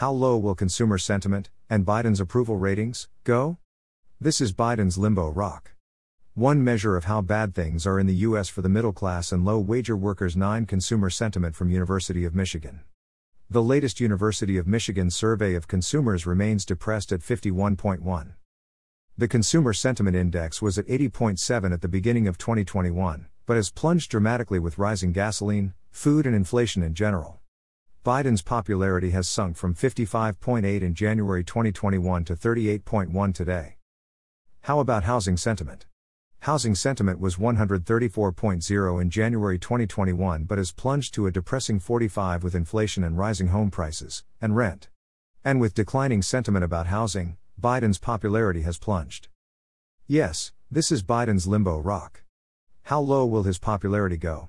How low will consumer sentiment and Biden's approval ratings go? This is Biden's limbo rock. One measure of how bad things are in the U.S. for the middle class and low wager workers 9 Consumer Sentiment from University of Michigan. The latest University of Michigan survey of consumers remains depressed at 51.1. The Consumer Sentiment Index was at 80.7 at the beginning of 2021, but has plunged dramatically with rising gasoline, food, and inflation in general. Biden's popularity has sunk from 55.8 in January 2021 to 38.1 today. How about housing sentiment? Housing sentiment was 134.0 in January 2021 but has plunged to a depressing 45 with inflation and rising home prices, and rent. And with declining sentiment about housing, Biden's popularity has plunged. Yes, this is Biden's limbo rock. How low will his popularity go?